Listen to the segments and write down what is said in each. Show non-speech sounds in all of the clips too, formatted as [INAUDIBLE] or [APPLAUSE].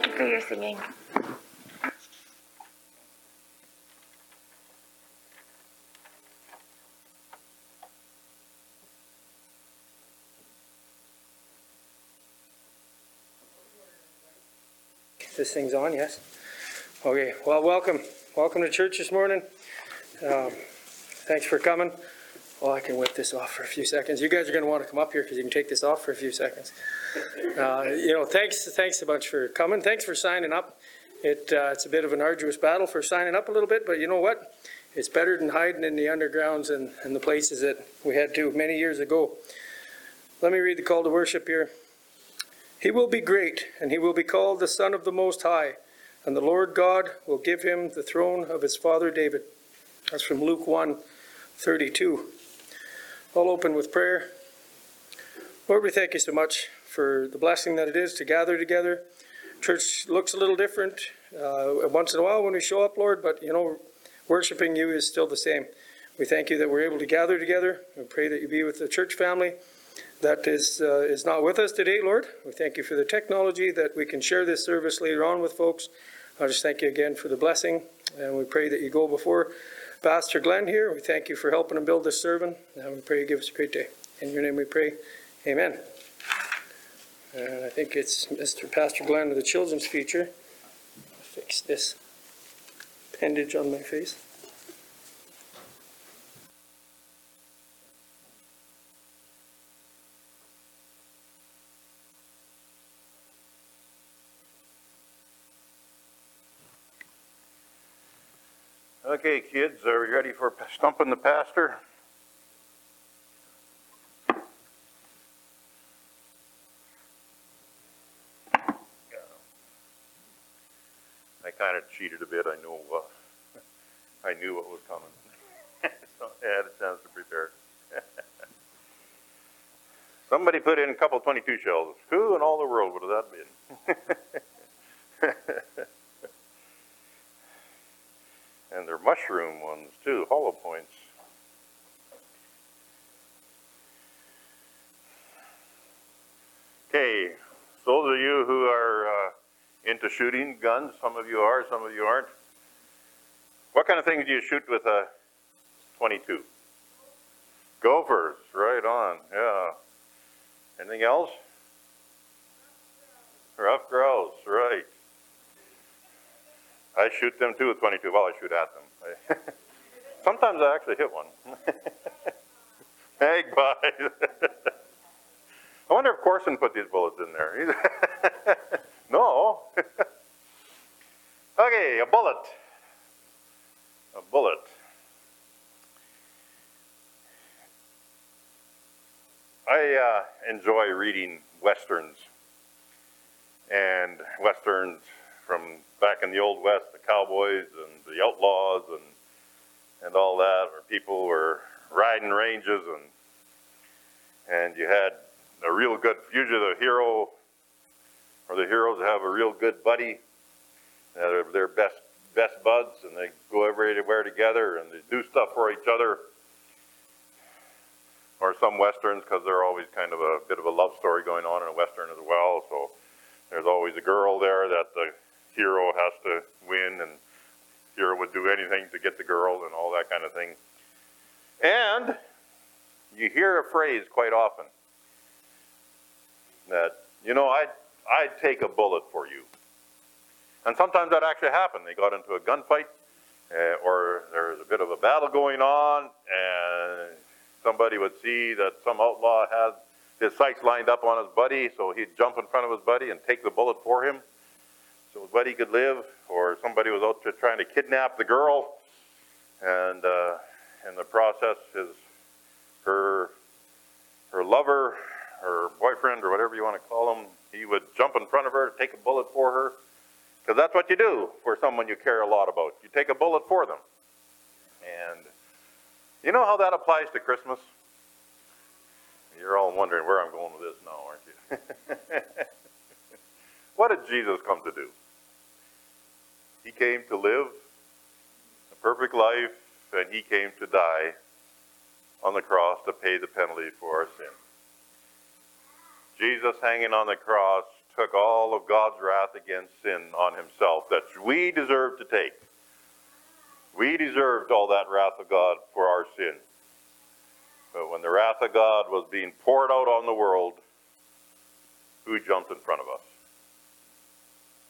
Thank you for your singing. This thing's on, yes? Okay, well, welcome. Welcome to church this morning. Um, Thanks for coming. Well, I can whip this off for a few seconds. You guys are going to want to come up here because you can take this off for a few seconds. Uh, You know, thanks, thanks a bunch for coming. Thanks for signing up. It, uh, it's a bit of an arduous battle for signing up a little bit, but you know what? It's better than hiding in the undergrounds and, and the places that we had to many years ago. Let me read the call to worship here. He will be great, and he will be called the Son of the Most High, and the Lord God will give him the throne of his father David. That's from Luke 1 32. I'll open with prayer. Lord, we thank you so much for the blessing that it is to gather together. Church looks a little different uh, once in a while when we show up, Lord, but you know, worshiping you is still the same. We thank you that we're able to gather together. We pray that you be with the church family that is, uh, is not with us today, Lord. We thank you for the technology that we can share this service later on with folks. I just thank you again for the blessing, and we pray that you go before Pastor Glenn here. We thank you for helping him build this sermon, and we pray you give us a great day. In your name we pray. Amen. And I think it's Mr. Pastor Glenn of the children's feature. Fix this appendage on my face. Okay, kids, are we ready for stumping the pastor? I kind of cheated a bit. I knew uh, I knew what was coming. [LAUGHS] so I had a chance to prepare. [LAUGHS] Somebody put in a couple 22 shells. Who in all the world would have that been? [LAUGHS] and they're mushroom ones too, hollow points. Okay, those of you who are uh, into shooting guns, some of you are, some of you aren't. What kind of things do you shoot with a 22? Gophers, right on, yeah. Anything else? Rough grouse, right. I shoot them too with 22. Well, I shoot at them. [LAUGHS] Sometimes I actually hit one. [LAUGHS] Magpie. [LAUGHS] I wonder if Corson put these bullets in there. no. okay, a bullet. A bullet. I uh, enjoy reading westerns and westerns from back in the old west, cowboys and the outlaws and and all that, where people were riding ranges and and you had a real good usually the hero or the heroes have a real good buddy. Uh, they're, they're best best buds and they go everywhere together and they do stuff for each other. Or some westerns because they're always kind of a bit of a love story going on in a western as well. So there's always a girl there that the hero has to win and hero would do anything to get the girl and all that kind of thing. And you hear a phrase quite often that, you know, I'd, I'd take a bullet for you. And sometimes that actually happened. They got into a gunfight uh, or there's a bit of a battle going on and somebody would see that some outlaw had his sights lined up on his buddy, so he'd jump in front of his buddy and take the bullet for him so buddy could live, or somebody was out there trying to kidnap the girl, and uh, in the process, his her her lover, her boyfriend, or whatever you want to call him, he would jump in front of her, take a bullet for her, because that's what you do for someone you care a lot about. You take a bullet for them, and you know how that applies to Christmas. You're all wondering where I'm going with this now, aren't you? [LAUGHS] what did Jesus come to do? He came to live a perfect life, and he came to die on the cross to pay the penalty for our sin. Jesus hanging on the cross took all of God's wrath against sin on himself that we deserve to take. We deserved all that wrath of God for our sin. But when the wrath of God was being poured out on the world, who jumped in front of us?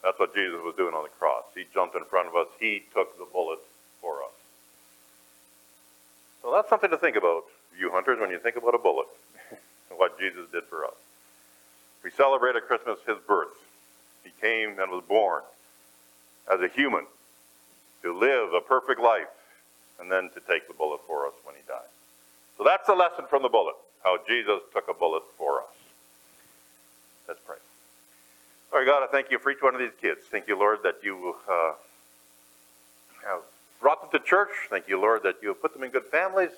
That's what Jesus was doing on the cross. He jumped in front of us. He took the bullet for us. So that's something to think about, you hunters, when you think about a bullet, and [LAUGHS] what Jesus did for us. We celebrate at Christmas his birth. He came and was born as a human to live a perfect life and then to take the bullet for us when he died. So that's the lesson from the bullet, how Jesus took a bullet for us. Let's pray. Lord God, I thank you for each one of these kids. Thank you, Lord, that you uh, have brought them to church. Thank you, Lord, that you have put them in good families.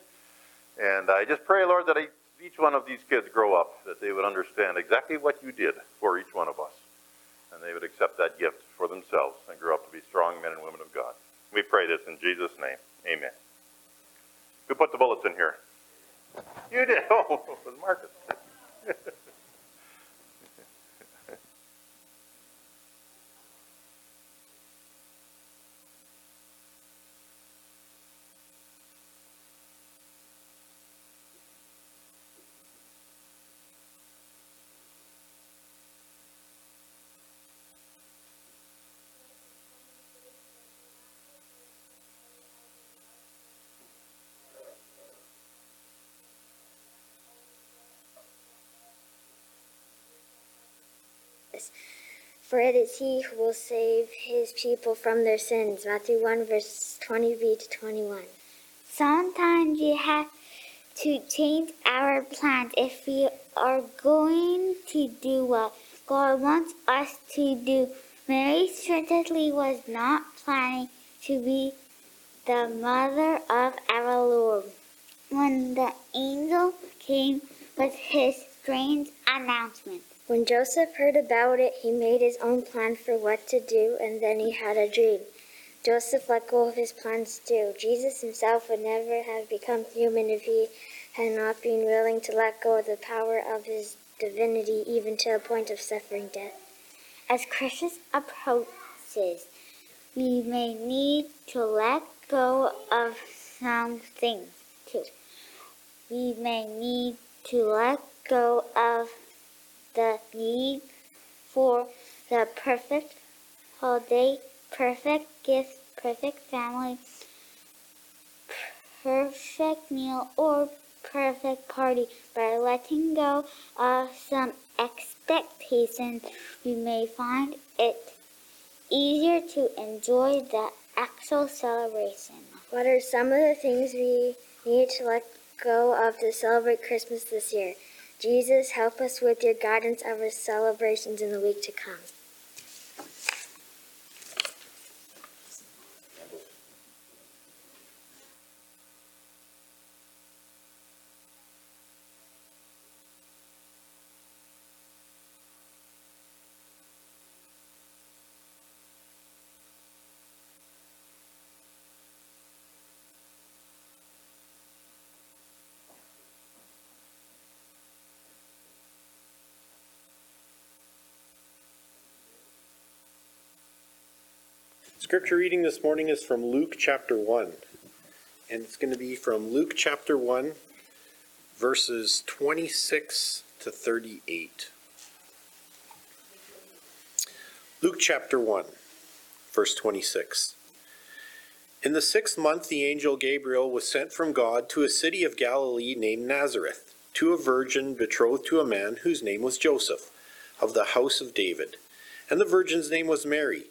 And I just pray, Lord, that each one of these kids grow up, that they would understand exactly what you did for each one of us. And they would accept that gift for themselves and grow up to be strong men and women of God. We pray this in Jesus' name. Amen. Who put the bullets in here? You did. [LAUGHS] Oh, it was Marcus. [LAUGHS] For it is he who will save his people from their sins. Matthew 1, verse 20b to 21. Sometimes we have to change our plans if we are going to do what God wants us to do. Mary certainly was not planning to be the mother of our Lord. When the angel came with his strange announcement, when Joseph heard about it, he made his own plan for what to do, and then he had a dream. Joseph let go of his plans too. Jesus himself would never have become human if he had not been willing to let go of the power of his divinity, even to the point of suffering death. As Christmas approaches, we may need to let go of some things too. We may need to let go of the need for the perfect holiday, perfect gift, perfect family, perfect meal, or perfect party. By letting go of some expectations, we may find it easier to enjoy the actual celebration. What are some of the things we need to let go of to celebrate Christmas this year? Jesus, help us with your guidance of our celebrations in the week to come. Scripture reading this morning is from Luke chapter 1. And it's going to be from Luke chapter 1, verses 26 to 38. Luke chapter 1, verse 26. In the sixth month, the angel Gabriel was sent from God to a city of Galilee named Nazareth, to a virgin betrothed to a man whose name was Joseph, of the house of David. And the virgin's name was Mary.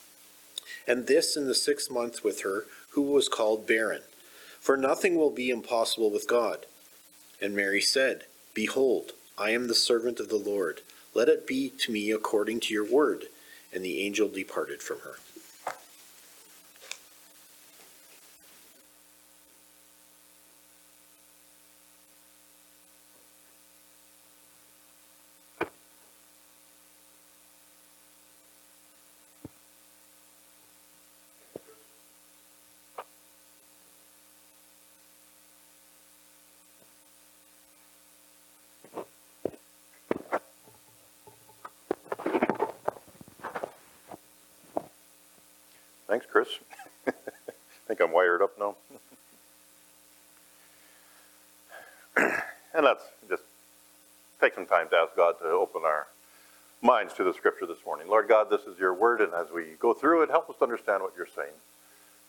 and this in the sixth month with her, who was called barren. For nothing will be impossible with God. And Mary said, Behold, I am the servant of the Lord. Let it be to me according to your word. And the angel departed from her. Thanks, Chris. I [LAUGHS] think I'm wired up now. [CLEARS THROAT] and let's just take some time to ask God to open our minds to the scripture this morning. Lord God, this is your word, and as we go through it, help us to understand what you're saying.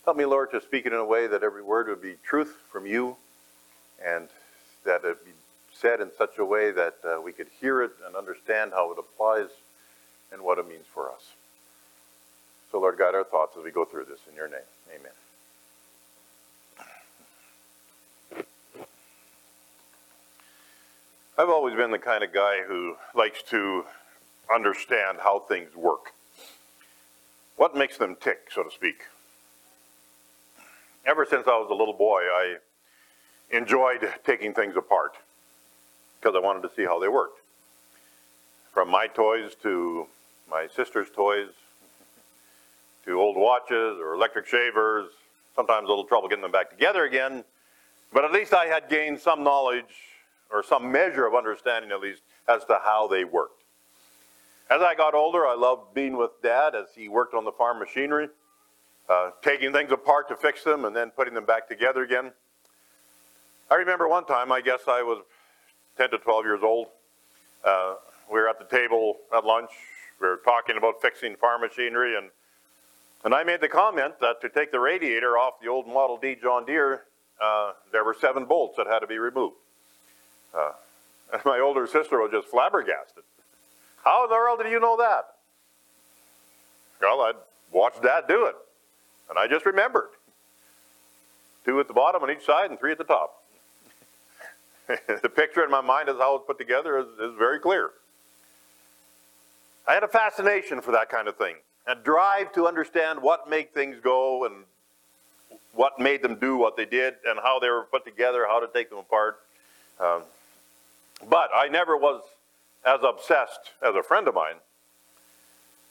Help me, Lord, to speak it in a way that every word would be truth from you, and that it be said in such a way that uh, we could hear it and understand how it applies and what it means for us. So, Lord, guide our thoughts as we go through this. In your name, amen. I've always been the kind of guy who likes to understand how things work. What makes them tick, so to speak. Ever since I was a little boy, I enjoyed taking things apart because I wanted to see how they worked. From my toys to my sister's toys, to old watches or electric shavers, sometimes a little trouble getting them back together again. But at least I had gained some knowledge or some measure of understanding, at least, as to how they worked. As I got older, I loved being with Dad as he worked on the farm machinery, uh, taking things apart to fix them and then putting them back together again. I remember one time, I guess I was 10 to 12 years old. Uh, we were at the table at lunch. We were talking about fixing farm machinery, and and I made the comment that to take the radiator off the old Model D John Deere, uh, there were seven bolts that had to be removed. Uh, [LAUGHS] and my older sister was just flabbergasted. How in the world did you know that? Well, I'd watched Dad do it, and I just remembered. Two at the bottom on each side and three at the top. [LAUGHS] the picture in my mind as how it's put together is, is very clear. I had a fascination for that kind of thing a drive to understand what made things go and what made them do what they did and how they were put together, how to take them apart. Um, but I never was as obsessed as a friend of mine.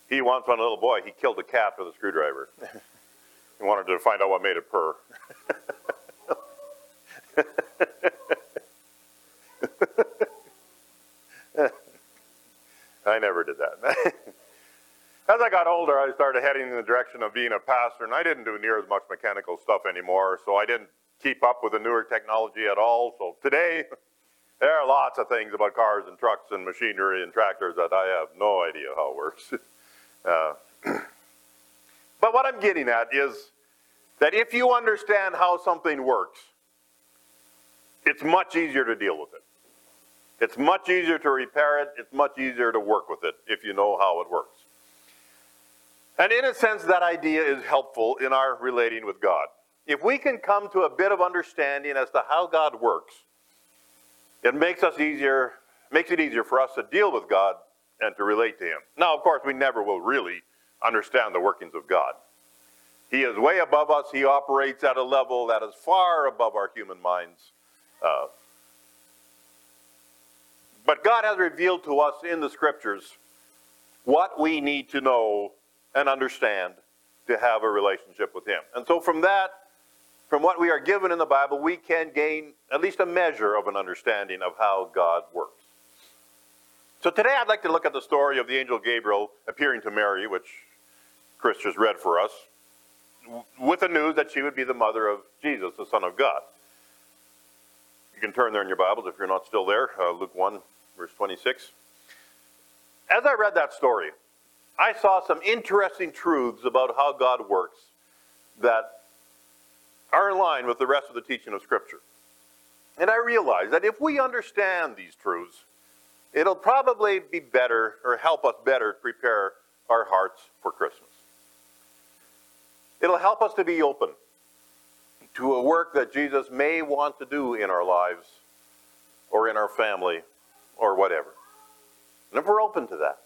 He once, when a little boy, he killed a cat with a screwdriver. [LAUGHS] he wanted to find out what made it purr. [LAUGHS] I never did that. [LAUGHS] As I got older, I started heading in the direction of being a pastor, and I didn't do near as much mechanical stuff anymore, so I didn't keep up with the newer technology at all. So today, [LAUGHS] there are lots of things about cars and trucks and machinery and tractors that I have no idea how it works. [LAUGHS] uh, [CLEARS THROAT] but what I'm getting at is that if you understand how something works, it's much easier to deal with it. It's much easier to repair it. It's much easier to work with it if you know how it works. And in a sense, that idea is helpful in our relating with God. If we can come to a bit of understanding as to how God works, it makes us easier, makes it easier for us to deal with God and to relate to Him. Now, of course, we never will really understand the workings of God. He is way above us. He operates at a level that is far above our human minds. Uh, but God has revealed to us in the scriptures what we need to know and understand to have a relationship with Him. And so, from that, from what we are given in the Bible, we can gain at least a measure of an understanding of how God works. So, today I'd like to look at the story of the angel Gabriel appearing to Mary, which Chris just read for us, with the news that she would be the mother of Jesus, the Son of God. You can turn there in your Bibles if you're not still there, uh, Luke 1, verse 26. As I read that story, I saw some interesting truths about how God works that are in line with the rest of the teaching of Scripture. And I realized that if we understand these truths, it'll probably be better or help us better prepare our hearts for Christmas. It'll help us to be open to a work that Jesus may want to do in our lives or in our family or whatever. And if we're open to that,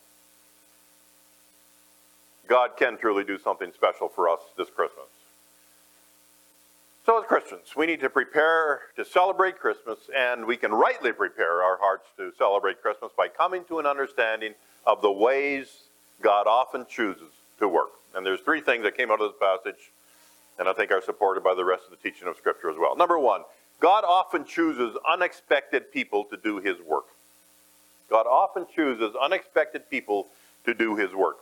God can truly do something special for us this Christmas. So, as Christians, we need to prepare to celebrate Christmas, and we can rightly prepare our hearts to celebrate Christmas by coming to an understanding of the ways God often chooses to work. And there's three things that came out of this passage, and I think are supported by the rest of the teaching of Scripture as well. Number one, God often chooses unexpected people to do his work. God often chooses unexpected people to do his work.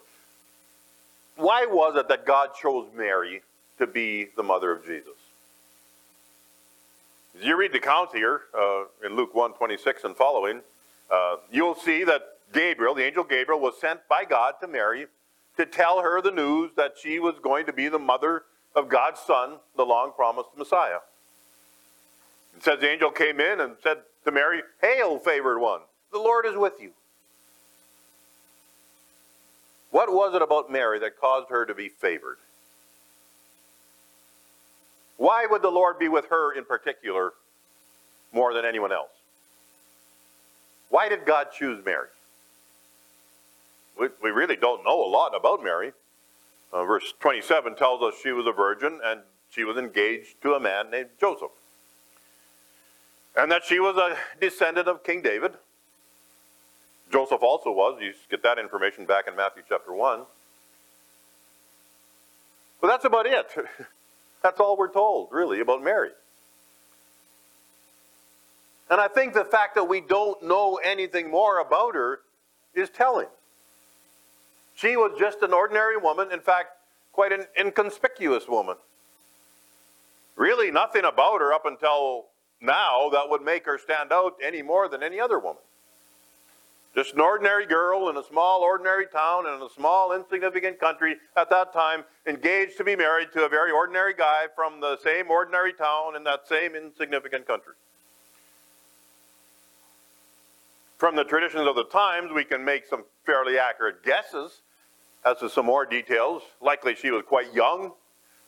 Why was it that God chose Mary to be the mother of Jesus? As you read the account here uh, in Luke 1 26 and following, uh, you'll see that Gabriel, the angel Gabriel, was sent by God to Mary to tell her the news that she was going to be the mother of God's Son, the long promised Messiah. It says the angel came in and said to Mary, Hail, favored one, the Lord is with you. What was it about Mary that caused her to be favored? Why would the Lord be with her in particular more than anyone else? Why did God choose Mary? We, we really don't know a lot about Mary. Uh, verse 27 tells us she was a virgin and she was engaged to a man named Joseph. And that she was a descendant of King David. Joseph also was. You get that information back in Matthew chapter 1. But that's about it. [LAUGHS] That's all we're told, really, about Mary. And I think the fact that we don't know anything more about her is telling. She was just an ordinary woman, in fact, quite an inconspicuous woman. Really, nothing about her up until now that would make her stand out any more than any other woman. Just an ordinary girl in a small, ordinary town in a small, insignificant country at that time, engaged to be married to a very ordinary guy from the same ordinary town in that same insignificant country. From the traditions of the times, we can make some fairly accurate guesses as to some more details. Likely she was quite young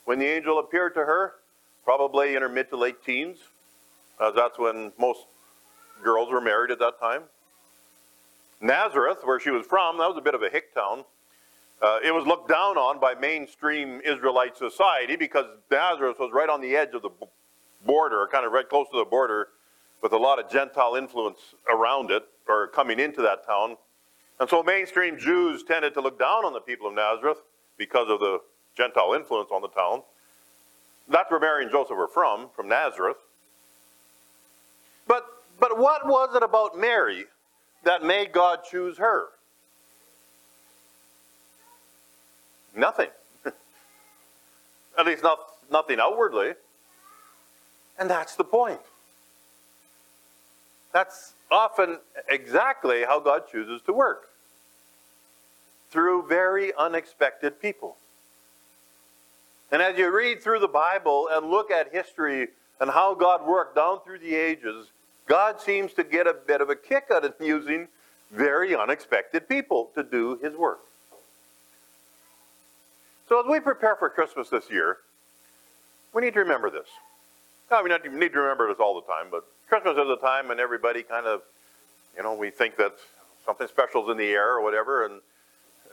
when the angel appeared to her, probably in her mid to late teens, as that's when most girls were married at that time. Nazareth, where she was from, that was a bit of a hick town. Uh, it was looked down on by mainstream Israelite society because Nazareth was right on the edge of the border, kind of right close to the border, with a lot of Gentile influence around it or coming into that town. And so mainstream Jews tended to look down on the people of Nazareth because of the Gentile influence on the town. That's where Mary and Joseph were from, from Nazareth. But, but what was it about Mary that made God choose her? Nothing. [LAUGHS] At least not, nothing outwardly. And that's the point. That's often exactly how God chooses to work through very unexpected people. And as you read through the Bible and look at history and how God worked down through the ages, God seems to get a bit of a kick out of [LAUGHS] using very unexpected people to do his work. So as we prepare for Christmas this year, we need to remember this. Now, we need to remember this all the time, but Christmas is a time when everybody kind of, you know, we think that something special is in the air or whatever, and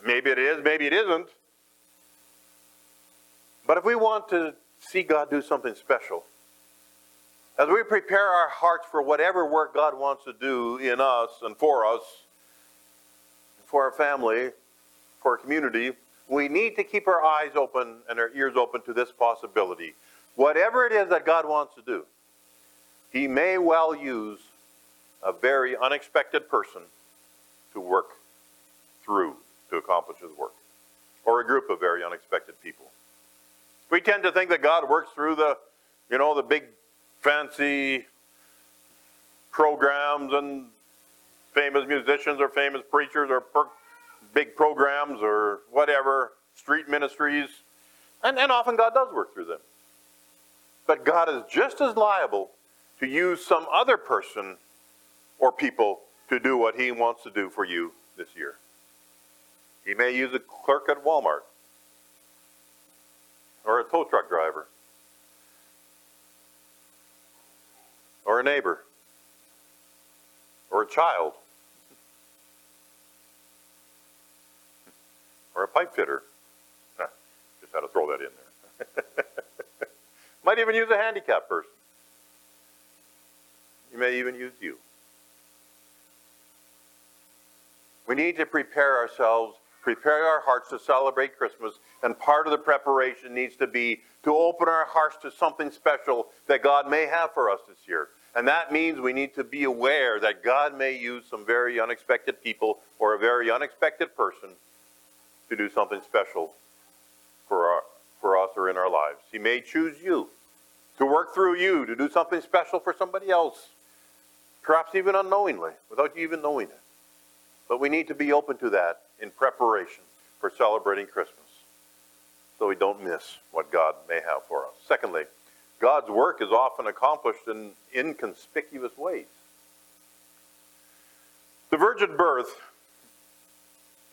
maybe it is, maybe it isn't. But if we want to see God do something special, as we prepare our hearts for whatever work God wants to do in us and for us, for our family, for our community, we need to keep our eyes open and our ears open to this possibility. Whatever it is that God wants to do, He may well use a very unexpected person to work through to accomplish His work, or a group of very unexpected people. We tend to think that God works through the, you know, the big fancy programs and famous musicians or famous preachers or per- big programs or whatever, street ministries, and, and often God does work through them. But God is just as liable to use some other person or people to do what He wants to do for you this year. He may use a clerk at Walmart or a tow truck driver or a neighbor or a child or a pipe fitter. Just had to throw that in there. [LAUGHS] Might even use a handicapped person. You may even use you. We need to prepare ourselves, prepare our hearts to celebrate Christmas, and part of the preparation needs to be to open our hearts to something special that God may have for us this year. And that means we need to be aware that God may use some very unexpected people or a very unexpected person to do something special for, our, for us or in our lives. He may choose you to work through you to do something special for somebody else, perhaps even unknowingly, without you even knowing it. But we need to be open to that in preparation for celebrating Christmas so we don't miss what God may have for us. Secondly, God's work is often accomplished in inconspicuous ways. The virgin birth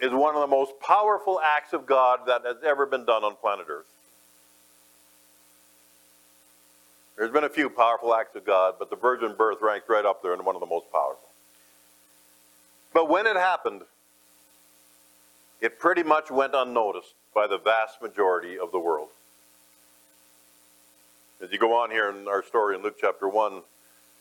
is one of the most powerful acts of God that has ever been done on planet Earth. There's been a few powerful acts of God, but the virgin birth ranks right up there and one of the most powerful. But when it happened, it pretty much went unnoticed by the vast majority of the world. As you go on here in our story in Luke chapter 1,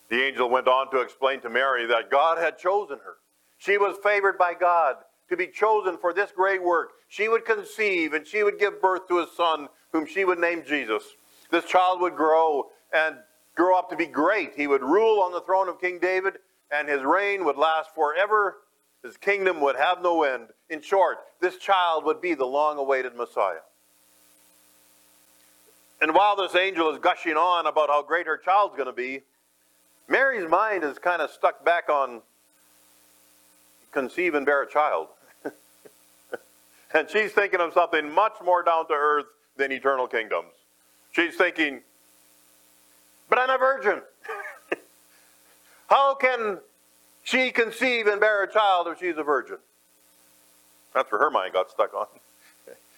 the angel went on to explain to Mary that God had chosen her. She was favored by God to be chosen for this great work. She would conceive and she would give birth to a son whom she would name Jesus. This child would grow and grow up to be great. He would rule on the throne of King David and his reign would last forever. His kingdom would have no end. In short, this child would be the long awaited Messiah. And while this angel is gushing on about how great her child's going to be, Mary's mind is kind of stuck back on conceive and bear a child. [LAUGHS] and she's thinking of something much more down to earth than eternal kingdoms. She's thinking, but I'm a virgin. [LAUGHS] How can she conceive and bear a child if she's a virgin? That's where her mind got stuck on.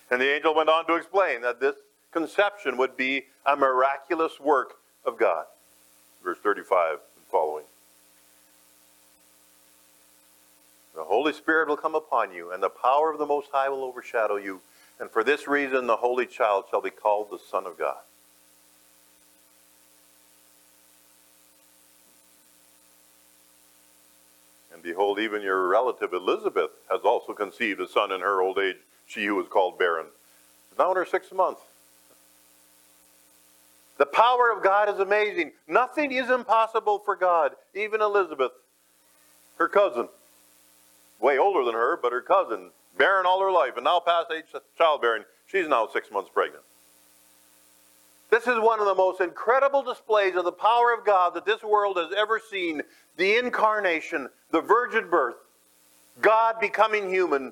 And the angel went on to explain that this conception would be a miraculous work of God. Verse 35 and following. The Holy Spirit will come upon you, and the power of the Most High will overshadow you. And for this reason, the Holy Child shall be called the Son of God. And behold, even your relative Elizabeth has also conceived a son in her old age, she who was called barren. Is now in her sixth month. The power of God is amazing. Nothing is impossible for God. Even Elizabeth, her cousin, way older than her, but her cousin, barren all her life, and now past age childbearing, she's now six months pregnant. This is one of the most incredible displays of the power of God that this world has ever seen. The incarnation, the virgin birth, God becoming human,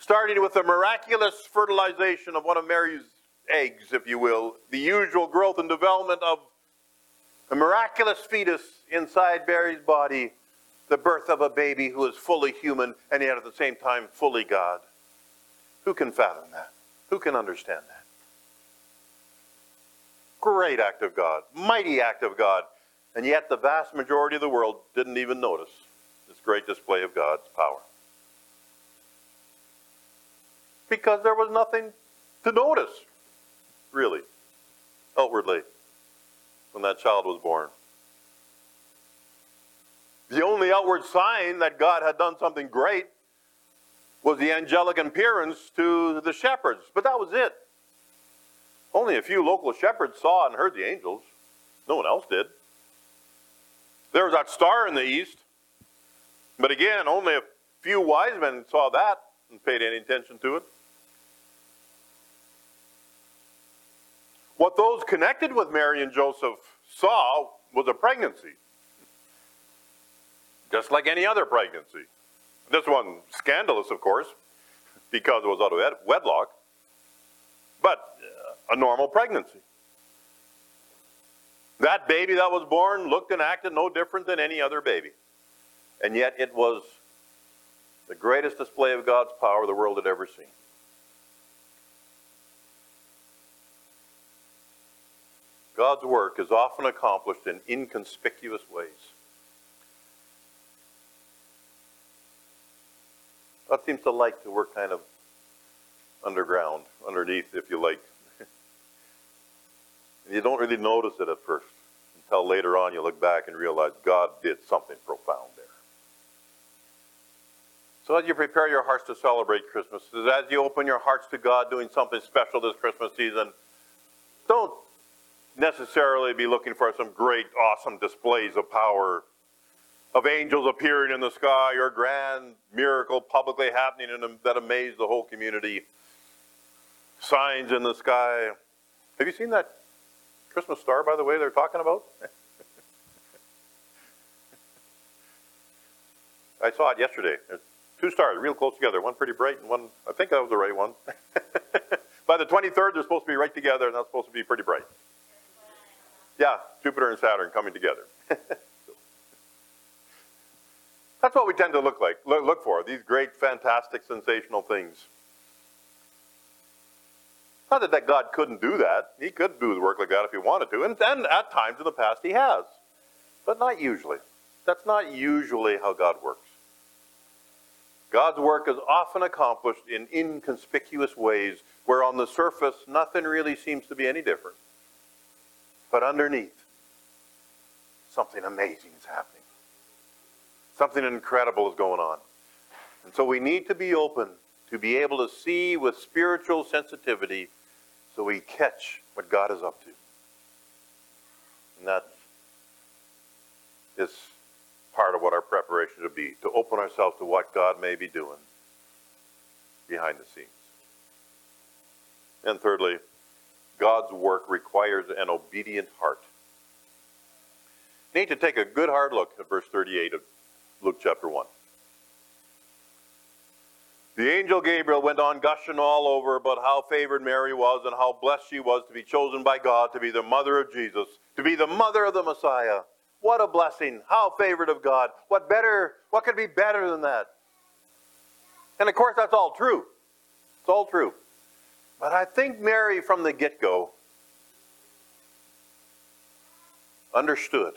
starting with the miraculous fertilization of one of Mary's eggs, if you will, the usual growth and development of a miraculous fetus inside Mary's body, the birth of a baby who is fully human and yet at the same time fully God. Who can fathom that? Who can understand that? Great act of God, mighty act of God. And yet the vast majority of the world didn't even notice this great display of God's power. Because there was nothing to notice, really, outwardly, when that child was born. The only outward sign that God had done something great was the angelic appearance to the shepherds, but that was it. Only a few local shepherds saw and heard the angels. No one else did. There was that star in the east, but again, only a few wise men saw that and paid any attention to it. What those connected with Mary and Joseph saw was a pregnancy, just like any other pregnancy. This one, scandalous, of course. because it was out of wedlock, but a normal pregnancy. That baby that was born looked and acted no different than any other baby. And yet it was the greatest display of God's power the world had ever seen. God's work is often accomplished in inconspicuous ways. God seems to like to work kind of underground, underneath, if you like. You don't really notice it at first until later on you look back and realize God did something profound there. So as you prepare your hearts to celebrate Christmas, as you open your hearts to God doing something special this Christmas season, don't necessarily be looking for some great, awesome displays of power, of angels appearing in the sky, or grand miracle publicly happening in, that amazed the whole community. Signs in the sky. Have you seen that Christmas star, by the way, they're talking about? [LAUGHS] I saw it yesterday. Two stars, real close together. One pretty bright, and one, I think that was the right one. [LAUGHS] by the 23rd, they're supposed to be right together, and that's supposed to be pretty bright. Yeah, Jupiter and Saturn coming together. [LAUGHS] That's what we tend to look like, look for, these great, fantastic, sensational things. Not that, that God couldn't do that. He could do the work like that if he wanted to, and, and at times in the past he has. But not usually. That's not usually how God works. God's work is often accomplished in inconspicuous ways where on the surface nothing really seems to be any different. But underneath, something amazing is happening. Something incredible is going on. And so we need to be open to be able to see with spiritual sensitivity so we catch what God is up to. And that is part of what our preparation should be to open ourselves to what God may be doing behind the scenes. And thirdly, God's work requires an obedient heart. Need to take a good hard look at verse 38 of Luke chapter 1. The angel Gabriel went on gushing all over about how favored Mary was and how blessed she was to be chosen by God to be the mother of Jesus, to be the mother of the Messiah. What a blessing. How favored of God. What better, what could be better than that? And of course, that's all true. It's all true. But I think Mary, from the get go, understood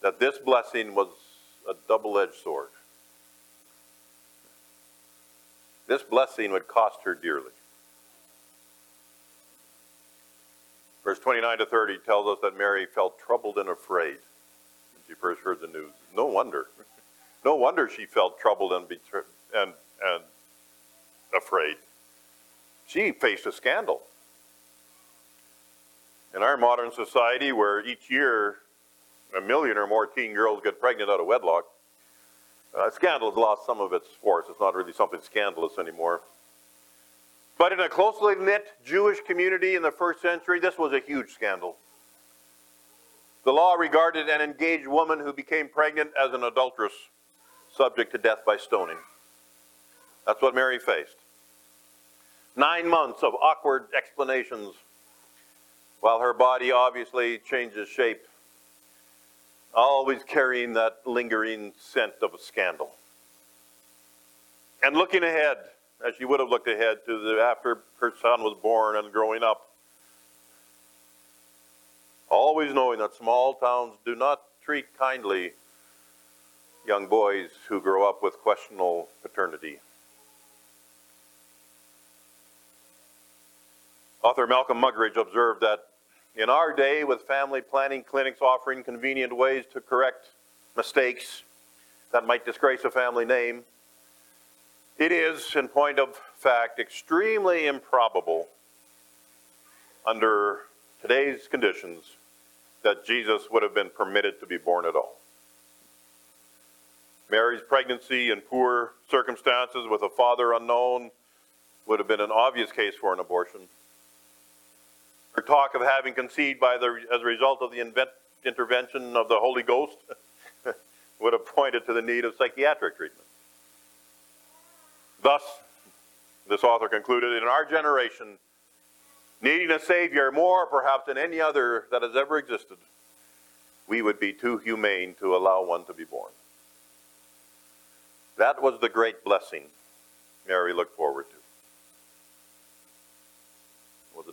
that this blessing was a double edged sword. This blessing would cost her dearly. Verse 29 to 30 tells us that Mary felt troubled and afraid when she first heard the news. No wonder. No wonder she felt troubled and, betray- and, and afraid. She faced a scandal. In our modern society, where each year a million or more teen girls get pregnant out of wedlock, uh, scandal has lost some of its force. It's not really something scandalous anymore. But in a closely knit Jewish community in the first century, this was a huge scandal. The law regarded an engaged woman who became pregnant as an adulteress, subject to death by stoning. That's what Mary faced. Nine months of awkward explanations while her body obviously changes shape, always carrying that lingering scent of a scandal. And looking ahead, as she would have looked ahead to the after her son was born and growing up, always knowing that small towns do not treat kindly young boys who grow up with questionable paternity. Author Malcolm Muggeridge observed that in our day, with family planning clinics offering convenient ways to correct mistakes that might disgrace a family name, it is, in point of fact, extremely improbable under today's conditions that Jesus would have been permitted to be born at all. Mary's pregnancy in poor circumstances with a father unknown would have been an obvious case for an abortion. Her talk of having conceived by the, as a result of the invent, intervention of the Holy Ghost [LAUGHS] would have pointed to the need of psychiatric treatment. Thus, This author concluded, in our generation, needing a Savior more perhaps than any other that has ever existed, we would be too humane to allow one to be born. That was the great blessing Mary looked forward to.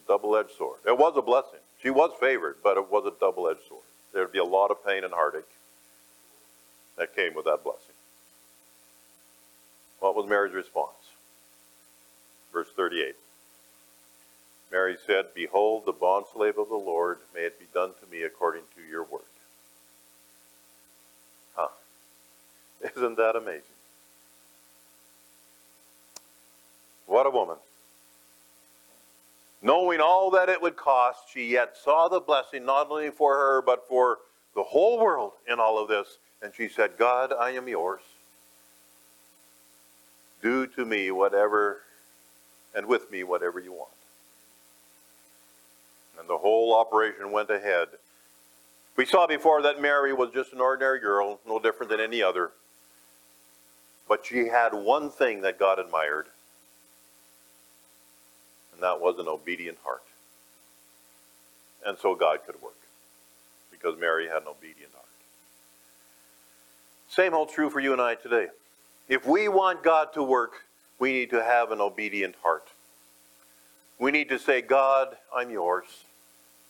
It was a double edged sword. It was a blessing. She was favored, but it was a double edged sword. There would be a lot of pain and heartache that came with that blessing. What was Mary's response? Verse 38. Mary said, Behold, the bondslave of the Lord, may it be done to me according to your word. Huh. Isn't that amazing? What a woman. Knowing all that it would cost, she yet saw the blessing not only for her, but for the whole world in all of this. And she said, God, I am yours. Do to me whatever, and with me whatever you want. And the whole operation went ahead. We saw before that Mary was just an ordinary girl, no different than any other. But she had one thing that God admired, and that was an obedient heart. And so God could work, because Mary had an obedient heart. Same holds true for you and I today. If we want God to work, we need to have an obedient heart. We need to say, God, I'm yours.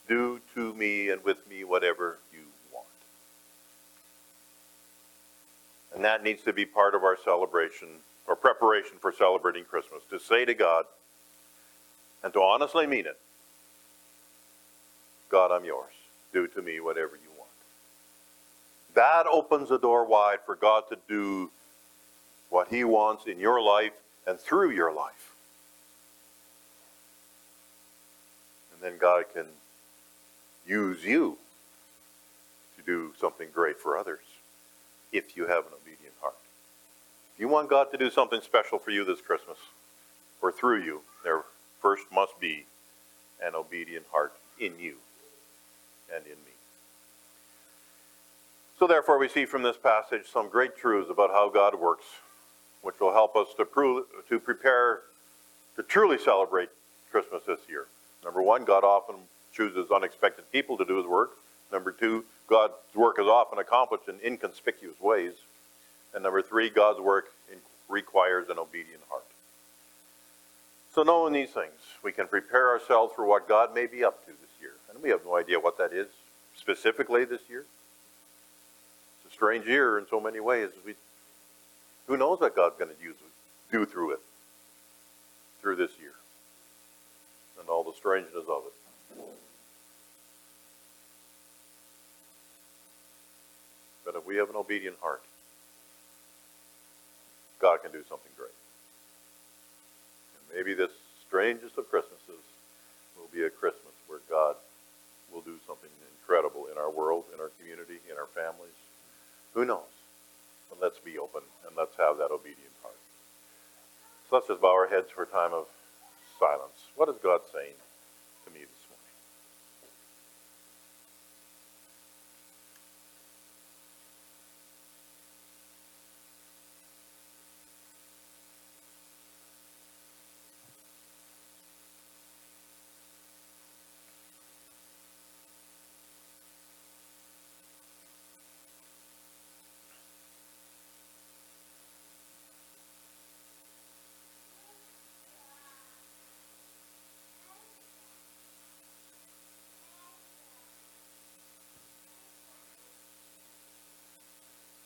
Do to me and with me whatever you want. And that needs to be part of our celebration or preparation for celebrating Christmas. To say to God and to honestly mean it God, I'm yours. Do to me whatever you want. That opens the door wide for God to do what He wants in your life and through your life. And then God can use you to do something great for others if you have an obedient heart. If you want God to do something special for you this Christmas or through you, there first must be an obedient heart in you and in me. So, therefore, we see from this passage some great truths about how God works, which will help us to, pro- to prepare to truly celebrate Christmas this year. Number one, God often chooses unexpected people to do his work. Number two, God's work is often accomplished in inconspicuous ways. And number three, God's work requires an obedient heart. So, knowing these things, we can prepare ourselves for what God may be up to this year. And we have no idea what that is specifically this year. It's a strange year in so many ways. We, who knows what God's going to use, do through it, through this year, and all the strangeness of it. But if we have an obedient heart, God can do something great. Maybe this strangest of Christmases will be a Christmas where God will do something incredible in our world, in our community, in our families. Who knows? But let's be open and let's have that obedient heart. So let's just bow our heads for a time of silence. What is God saying to me this morning?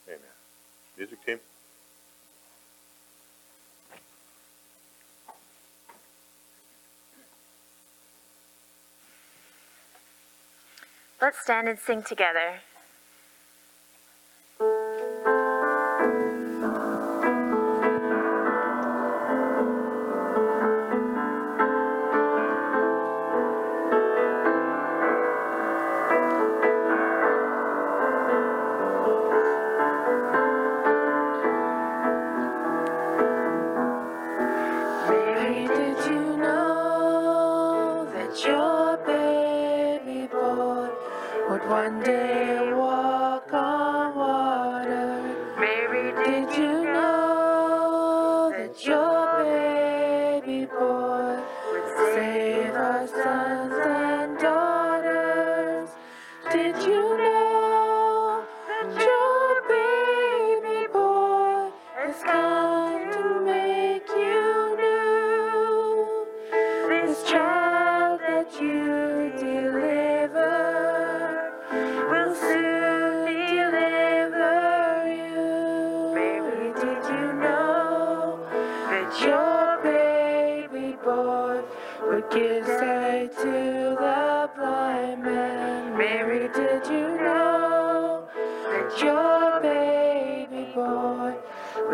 Amen. Music team? Let's stand and sing together.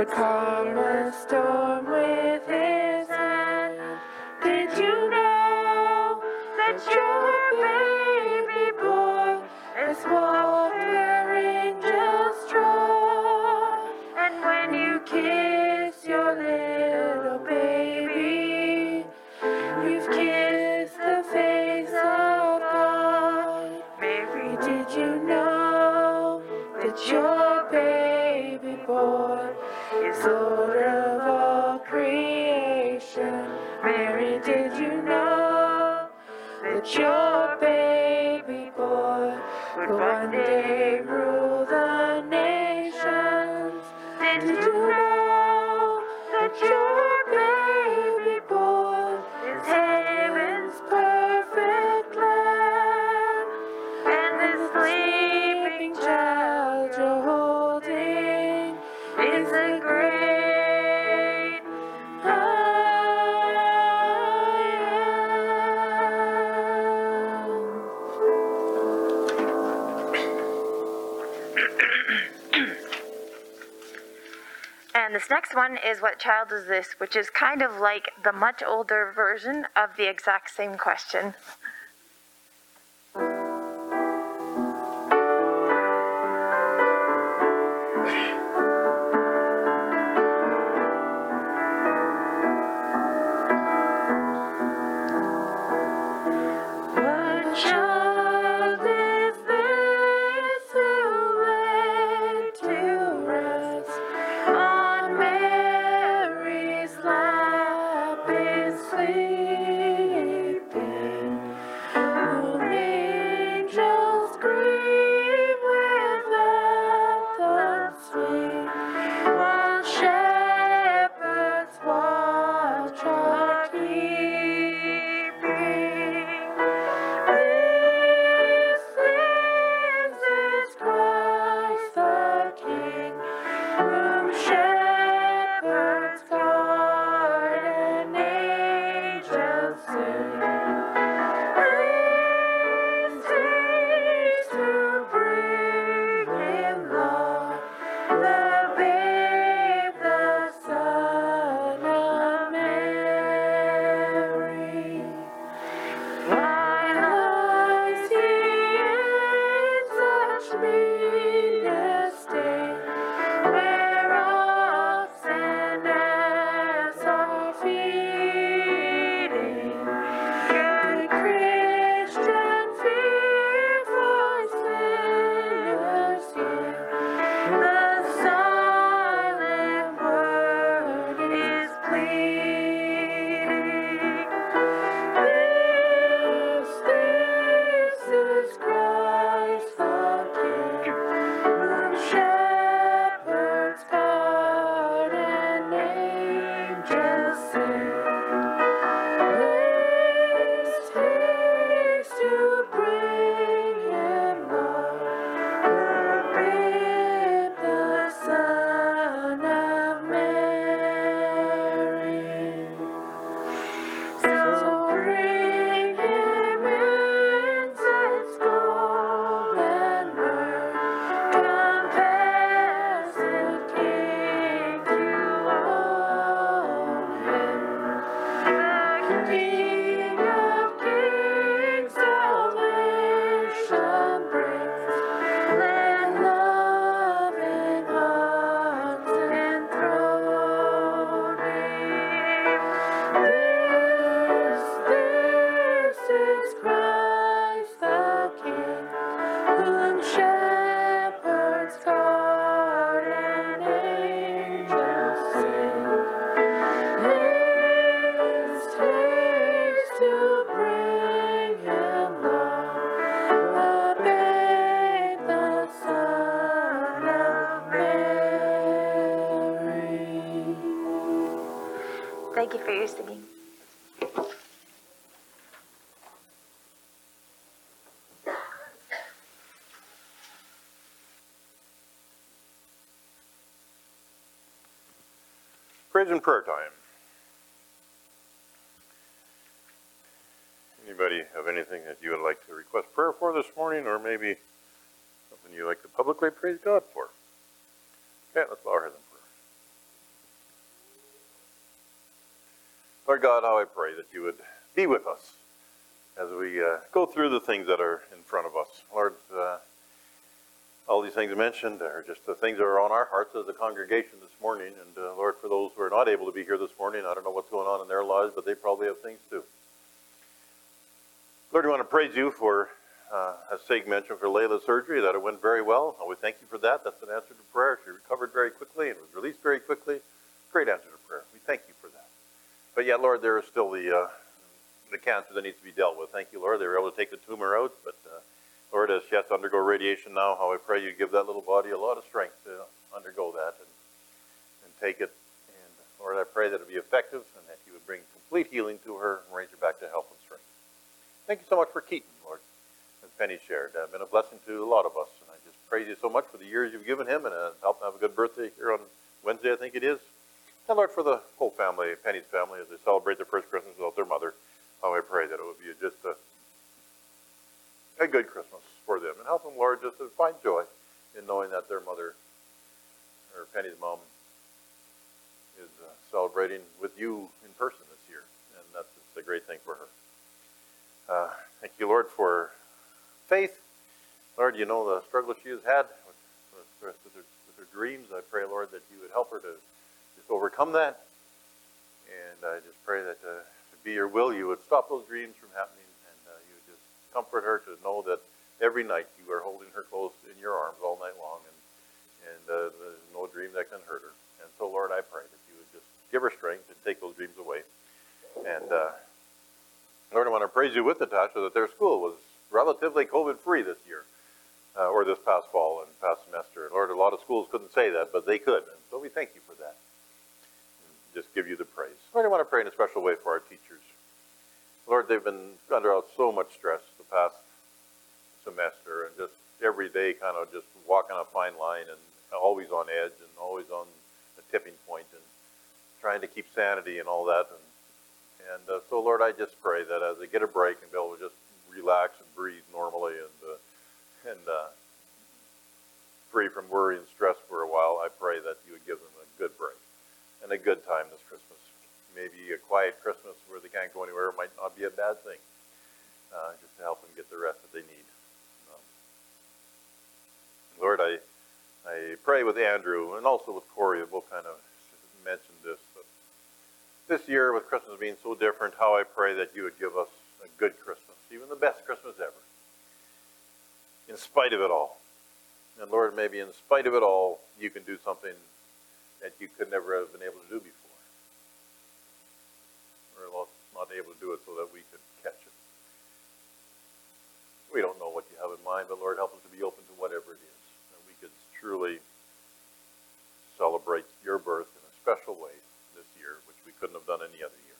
overcomers. What Child Is This? which is kind of like the much older version of the exact same question. Praise and prayer time. Anybody have anything that you would like to request prayer for this morning, or maybe something you'd like to publicly praise God for? Okay, let's bow our heads in prayer. Lord God, how I pray that you would be with us as we uh, go through the things that are in front of us. Lord, uh, all these things mentioned are just the things that are on our hearts as a congregation this morning. And uh, Lord, for those who are not able to be here this morning, I don't know what's going on in their lives, but they probably have things too. Lord, we want to praise you for, uh, as Sig mentioned, for Layla's surgery, that it went very well. We thank you for that. That's an answer to prayer. She recovered very quickly and was released very quickly. Great answer to prayer. We thank you for that. But yet, Lord, there is still the, uh, the cancer that needs to be dealt with. Thank you, Lord. They were able to take the tumor out, but uh, Lord, as she has to undergo radiation now, how I pray you give that little body a lot of strength to undergo that and, and take it. And Lord, I pray that it be effective and that you would bring complete healing to her and raise her back to health and strength. Thank you so much for Keaton, Lord, as Penny shared. Uh, been a blessing to a lot of us, and I just praise you so much for the years you've given him and uh, help him have a good birthday here on Wednesday, I think it is. And Lord, for the whole family, Penny's family, as they celebrate their first Christmas without their mother, how I pray that it would be just a a good Christmas for them and help them, Lord, just to find joy in knowing that their mother, or Penny's mom, is uh, celebrating with you in person this year, and that's it's a great thing for her. Uh, thank you, Lord, for faith. Lord, you know the struggle she has had with, with, with, her, with her dreams. I pray, Lord, that you would help her to just overcome that, and I just pray that uh, to be your will, you would stop those dreams from happening, and uh, you would just comfort her to know that every night you are holding her close in your arms all night long, and and uh, there's no dream that can hurt her. And so, Lord, I pray that you would just give her strength and take those dreams away. And uh, Lord, I want to praise you with Natasha that their school was relatively COVID-free this year, uh, or this past fall and past semester. Lord, a lot of schools couldn't say that, but they could, and so we thank you for that. And just give you the praise. Lord, I want to pray in a special way for our teachers. Lord, they've been under so much stress past semester and just every day kind of just walking a fine line and always on edge and always on the tipping point and trying to keep sanity and all that. And, and uh, so, Lord, I just pray that as they get a break and be able to just relax and breathe normally and, uh, and uh, free from worry and stress for a while, I pray that you would give them a good break and a good time this Christmas. Maybe a quiet Christmas where they can't go anywhere might not be a bad thing, uh, just to help them get the rest that they need. Um, Lord, I, I pray with Andrew and also with Corey, both kind of mentioned this. But this year, with Christmas being so different, how I pray that you would give us a good Christmas, even the best Christmas ever, in spite of it all. And Lord, maybe in spite of it all, you can do something that you could never have been able to do before. Or not able to do it so that we could catch it. We don't know what you in mind, but Lord, help us to be open to whatever it is. That we could truly celebrate your birth in a special way this year, which we couldn't have done any other year.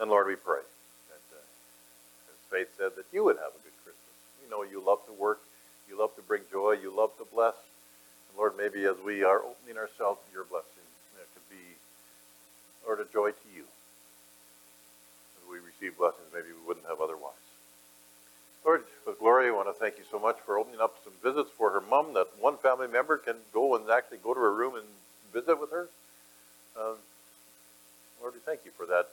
And Lord, we pray that, uh, as Faith said, that you would have a good Christmas. We know you love to work, you love to bring joy, you love to bless. And Lord, maybe as we are opening ourselves to your blessing, that could be, Lord, a joy to you. We receive blessings maybe we wouldn't have otherwise. Lord, with Gloria, I want to thank you so much for opening up some visits for her mom, that one family member can go and actually go to her room and visit with her. Um, Lord, we thank you for that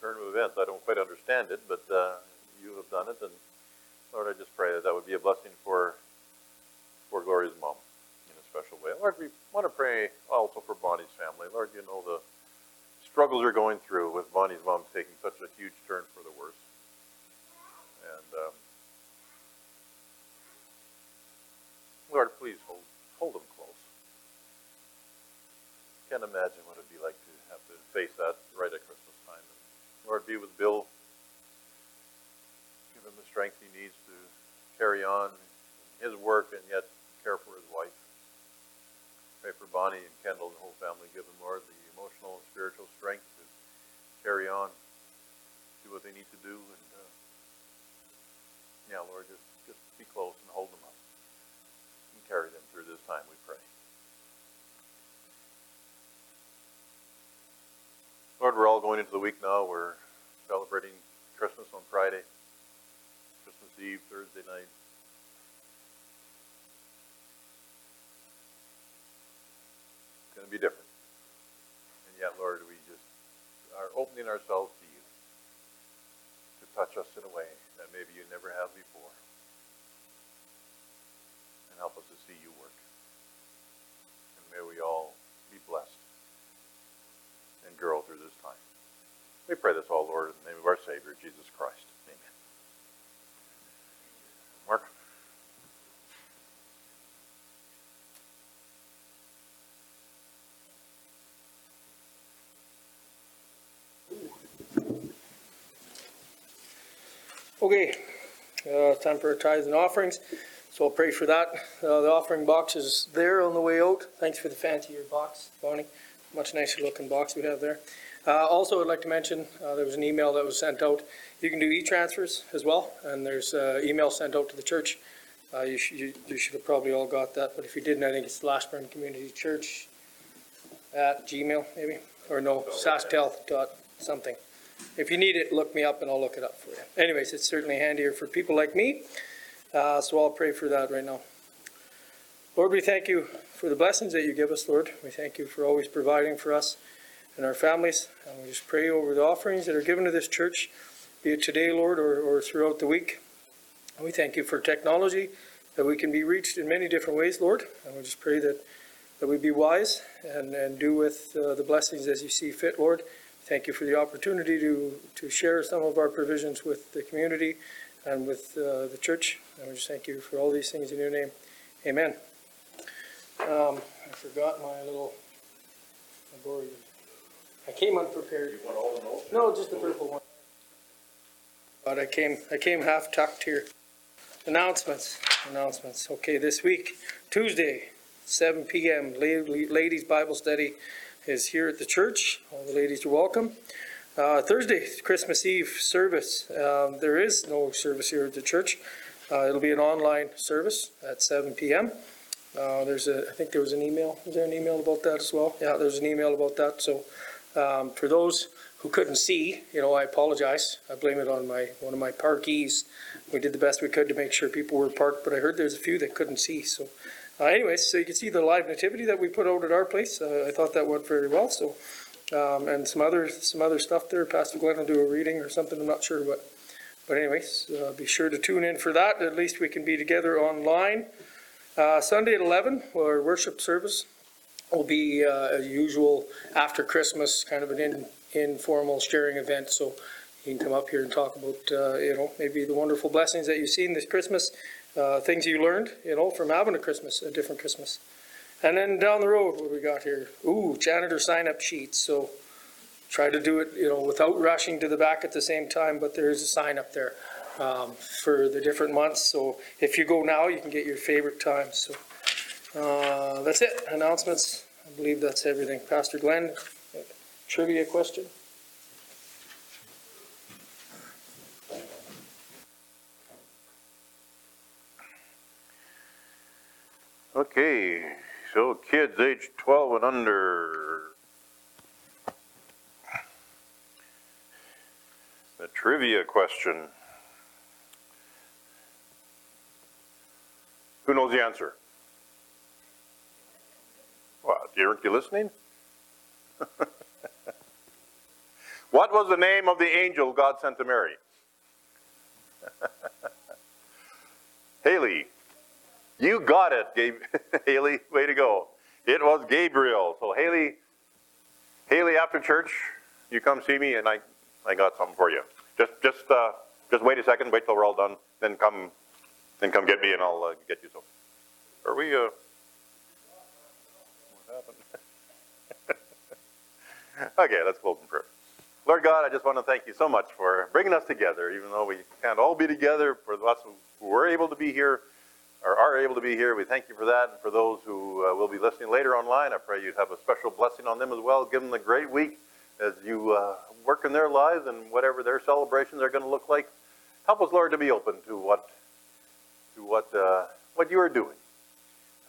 turn of events. I don't quite understand it, but uh, you have done it, and Lord, I just pray that that would be a blessing for for Gloria's mom in a special way. Lord, we want to pray also for Bonnie's family. Lord, you know the struggles they're going through with Bonnie's mom taking such a huge turn for the worse, and um, Lord, please hold hold them close. Can't imagine what it'd be like to have to face that right at Christmas time. And Lord, be with Bill. Give him the strength he needs to carry on his work and yet care for his wife. Pray for Bonnie and Kendall and the whole family. Give them, Lord, the emotional and spiritual strength to carry on, do what they need to do, and uh, yeah, Lord, just just be close and hold them up. And carry them through this time, we pray. Lord, we're all going into the week now. We're celebrating Christmas on Friday, Christmas Eve, Thursday night. Be different. And yet, Lord, we just are opening ourselves to you to touch us in a way that maybe you never have before. And help us to see you work. And may we all be blessed and grow through this time. We pray this all, Lord, in the name of our Savior, Jesus Christ. Amen. Mark? Okay, uh, time for tithes and offerings. So I'll pray for that. Uh, the offering box is there on the way out. Thanks for the fancier box, Bonnie. Much nicer looking box we have there. Uh, also, I'd like to mention uh, there was an email that was sent out. You can do e-transfers as well, and there's uh, email sent out to the church. Uh, you, should, you, you should have probably all got that, but if you didn't, I think it's Lashburn Community Church at Gmail maybe, or no, SaskTel dot something. If you need it, look me up and I'll look it up for you. Anyways, it's certainly handier for people like me. Uh, so I'll pray for that right now. Lord, we thank you for the blessings that you give us, Lord. We thank you for always providing for us and our families. And we just pray over the offerings that are given to this church, be it today, Lord, or, or throughout the week. And we thank you for technology, that we can be reached in many different ways, Lord. And we just pray that, that we be wise and, and do with uh, the blessings as you see fit, Lord. Thank you for the opportunity to, to share some of our provisions with the community and with uh, the church. And we just thank you for all these things in your name. Amen. Um, I forgot my little, I. I came unprepared. You want all the notes? No, just the purple one. But I came, I came half tucked here. Announcements, announcements. Okay, this week, Tuesday, seven PM, ladies' Bible study is here at the church. All the ladies are welcome. Uh, Thursday, Christmas Eve service. Um, there is no service here at the church. Uh, it'll be an online service at 7 p.m. Uh, there's a, I think there was an email. Was there an email about that as well? Yeah, there's an email about that. So um, for those who couldn't see, you know, I apologize. I blame it on my one of my parkees. We did the best we could to make sure people were parked, but I heard there's a few that couldn't see. So, uh, anyways, so you can see the live nativity that we put out at our place. Uh, I thought that went very well. So, um, and some other some other stuff there. Pastor Glenn will do a reading or something. I'm not sure, but but anyways, uh, be sure to tune in for that. At least we can be together online. Uh, Sunday at 11, our worship service will be uh, as usual after Christmas, kind of an in, informal sharing event. So you can come up here and talk about, uh, you know, maybe the wonderful blessings that you've seen this Christmas, uh, things you learned, you know, from having a Christmas, a different Christmas. And then down the road, what we got here? Ooh, janitor sign-up sheets. So try to do it, you know, without rushing to the back at the same time, but there is a sign up there um, for the different months. So if you go now, you can get your favorite times. So uh, that's it. Announcements. I believe that's everything. Pastor Glenn, trivia question? Okay, so kids age 12 and under. The trivia question. Who knows the answer? What, aren't you listening? [LAUGHS] what was the name of the angel God sent to Mary? [LAUGHS] Haley. You got it. [LAUGHS] Haley. Way to go. It was Gabriel. So Haley, Haley, after church, you come see me, and I, I got something for you. Just, just, uh, just wait a second. Wait till we're all done. Then come, then come get me, and I'll uh, get you some. Are we? Uh, what happened? [LAUGHS] okay, let's close in prayer. Lord God, I just want to thank you so much for bringing us together, even though we can't all be together. For us who were able to be here or are able to be here. We thank you for that. And for those who uh, will be listening later online, I pray you'd have a special blessing on them as well. Give them a great week as you uh, work in their lives and whatever their celebrations are going to look like. Help us, Lord, to be open to what to what uh, what you are doing.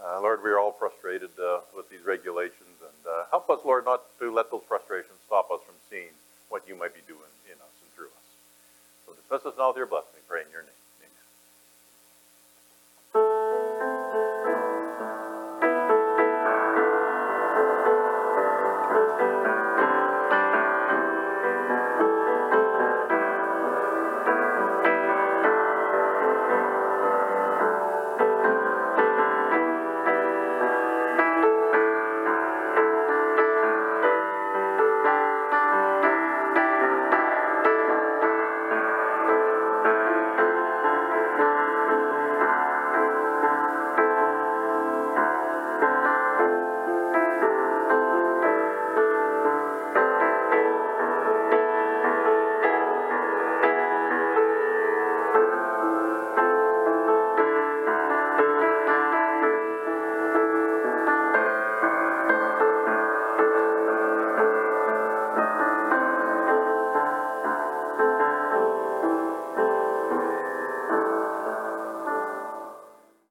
Uh, Lord, we are all frustrated uh, with these regulations, and uh, help us, Lord, not to let those frustrations stop us from seeing what you might be doing in us and through us. So dismiss us now with your blessing, we pray in your name.